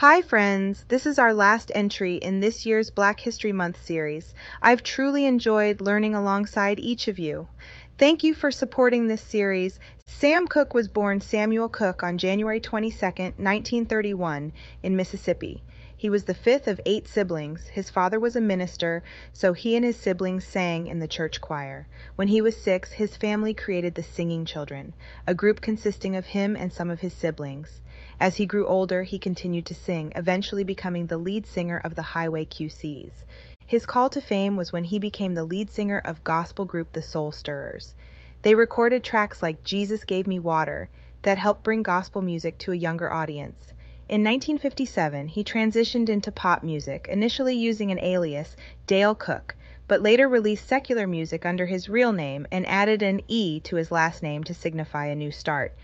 Hi, friends! This is our last entry in this year's Black History Month series. I've truly enjoyed learning alongside each of you. Thank you for supporting this series. Sam Cooke was born Samuel Cook on January 22, 1931, in Mississippi. He was the fifth of eight siblings. His father was a minister, so he and his siblings sang in the church choir. When he was six, his family created the Singing Children, a group consisting of him and some of his siblings. As he grew older, he continued to sing, eventually becoming the lead singer of the Highway QCs. His call to fame was when he became the lead singer of gospel group The Soul Stirrers. They recorded tracks like Jesus Gave Me Water that helped bring gospel music to a younger audience. In 1957, he transitioned into pop music, initially using an alias, Dale Cook, but later released secular music under his real name and added an E to his last name to signify a new start.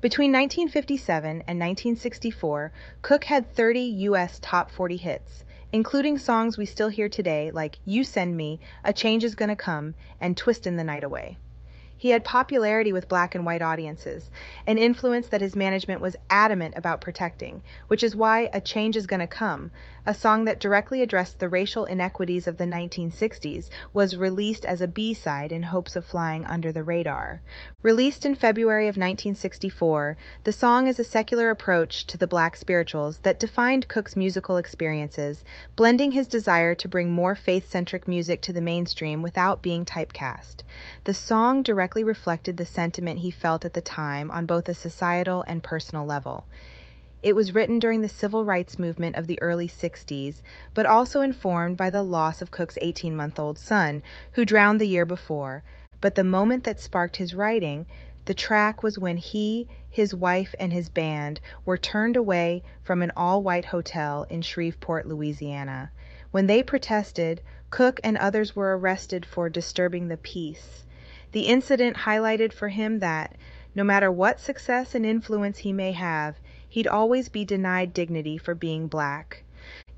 Between 1957 and 1964, Cooke had 30 U.S. top 40 hits, including songs we still hear today like You Send Me, A Change Is Gonna Come, and Twistin' the Night Away. He had popularity with black and white audiences, an influence that his management was adamant about protecting, which is why A Change Is Gonna Come, a song that directly addressed the racial inequities of the 1960s, was released as a B-side in hopes of flying under the radar. Released in February of 1964, the song is a secular approach to the black spirituals that defined Cooke's musical experiences, blending his desire to bring more faith-centric music to the mainstream without being typecast. The song directly reflected the sentiment he felt at the time on both a societal and personal level. It was written during the civil rights movement of the early 60s, but also informed by the loss of Cooke's 18 month old son, who drowned the year before. But the moment that sparked his writing, the track was when he, his wife, and his band were turned away from an all white hotel in Shreveport, Louisiana. When they protested, Cooke and others were arrested for disturbing the peace. The incident highlighted for him that, no matter what success and influence he may have, he'd always be denied dignity for being black.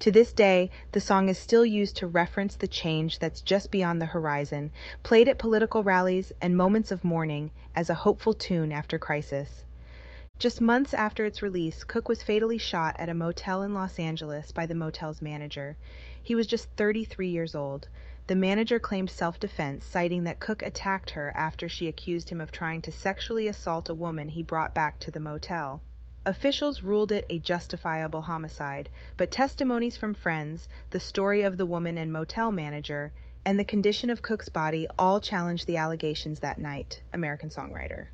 To this day, the song is still used to reference the change that's just beyond the horizon, played at political rallies and moments of mourning as a hopeful tune after crisis. Just months after its release, Cooke was fatally shot at a motel in Los Angeles by the motel's manager. He was just 33 years old. The manager claimed self defense, citing that Cooke attacked her after she accused him of trying to sexually assault a woman he brought back to the motel. Officials ruled it a justifiable homicide, but testimonies from friends, the story of the woman and motel manager, and the condition of Cooke's body all challenged the allegations that night. American songwriter.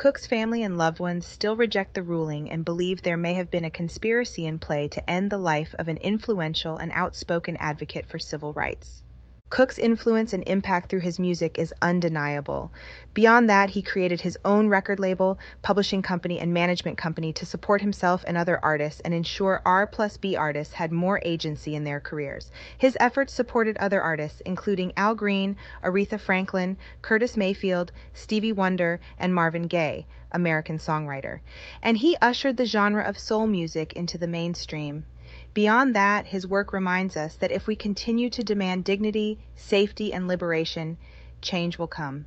Cooke's family and loved ones still reject the ruling and believe there may have been a conspiracy in play to end the life of an influential and outspoken advocate for civil rights. Cooke's influence and impact through his music is undeniable. Beyond that, he created his own record label, publishing company, and management company to support himself and other artists and ensure R plus B artists had more agency in their careers. His efforts supported other artists, including Al Green, Aretha Franklin, Curtis Mayfield, Stevie Wonder, and Marvin Gaye, American songwriter. And he ushered the genre of soul music into the mainstream. Beyond that, his work reminds us that if we continue to demand dignity, safety, and liberation, change will come.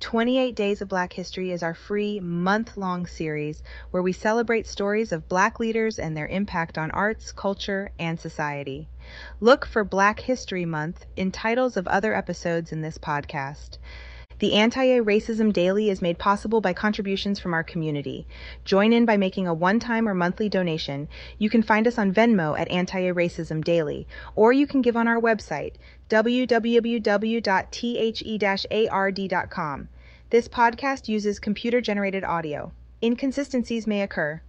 28 Days of Black History is our free month long series where we celebrate stories of Black leaders and their impact on arts, culture, and society. Look for Black History Month in titles of other episodes in this podcast. The Anti Racism Daily is made possible by contributions from our community. Join in by making a one time or monthly donation. You can find us on Venmo at Anti Racism Daily, or you can give on our website, www.the ard.com. This podcast uses computer generated audio. Inconsistencies may occur.